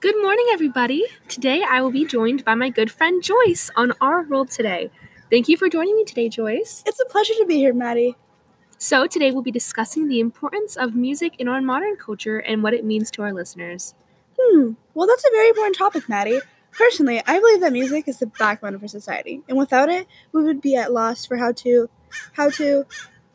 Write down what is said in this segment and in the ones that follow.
Good morning, everybody. Today I will be joined by my good friend Joyce on Our World Today. Thank you for joining me today, Joyce. It's a pleasure to be here, Maddie. So, today we'll be discussing the importance of music in our modern culture and what it means to our listeners. Hmm, well, that's a very important topic, Maddie. Personally, I believe that music is the backbone of our society, and without it, we would be at loss for how to, how to,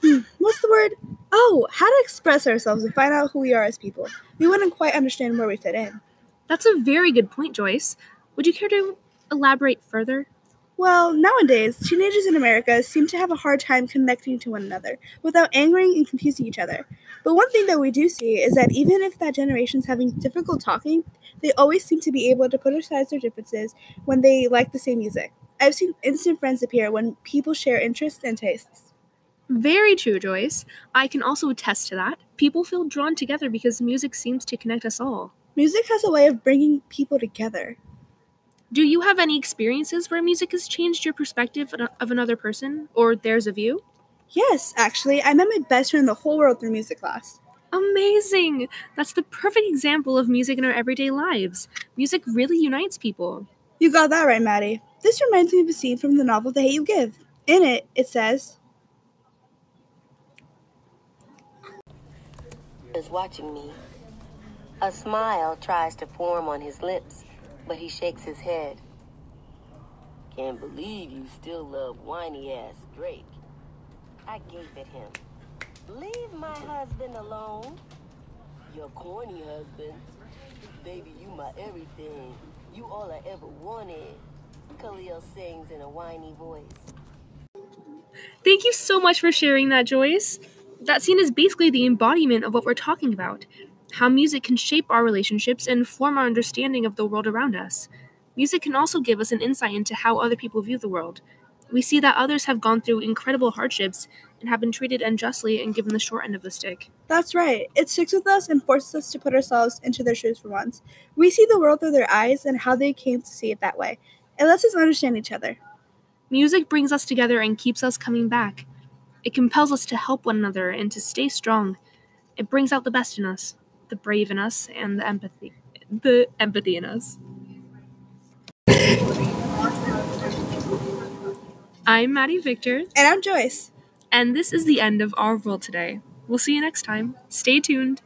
hmm, what's the word? Oh, how to express ourselves and find out who we are as people. We wouldn't quite understand where we fit in. That's a very good point, Joyce. Would you care to elaborate further? Well, nowadays, teenagers in America seem to have a hard time connecting to one another without angering and confusing each other. But one thing that we do see is that even if that generation's having difficult talking, they always seem to be able to put aside their differences when they like the same music. I've seen instant friends appear when people share interests and tastes. Very true, Joyce. I can also attest to that. People feel drawn together because music seems to connect us all. Music has a way of bringing people together. Do you have any experiences where music has changed your perspective of another person or theirs of you? Yes, actually, I met my best friend in the whole world through music class. Amazing! That's the perfect example of music in our everyday lives. Music really unites people. You got that right, Maddie. This reminds me of a scene from the novel The Hate You Give. In it, it says, is watching me. A smile tries to form on his lips, but he shakes his head. Can't believe you still love whiny ass Drake. I gave it him. Leave my husband alone. Your corny husband. Baby, you my everything. You all I ever wanted. Khalil sings in a whiny voice. Thank you so much for sharing that, Joyce. That scene is basically the embodiment of what we're talking about how music can shape our relationships and form our understanding of the world around us. Music can also give us an insight into how other people view the world. We see that others have gone through incredible hardships and have been treated unjustly and given the short end of the stick. That's right. It sticks with us and forces us to put ourselves into their shoes for once. We see the world through their eyes and how they came to see it that way. It lets us understand each other. Music brings us together and keeps us coming back. It compels us to help one another and to stay strong. It brings out the best in us, the brave in us, and the empathy the empathy in us. I'm Maddie Victor. And I'm Joyce. And this is the end of our world today. We'll see you next time. Stay tuned.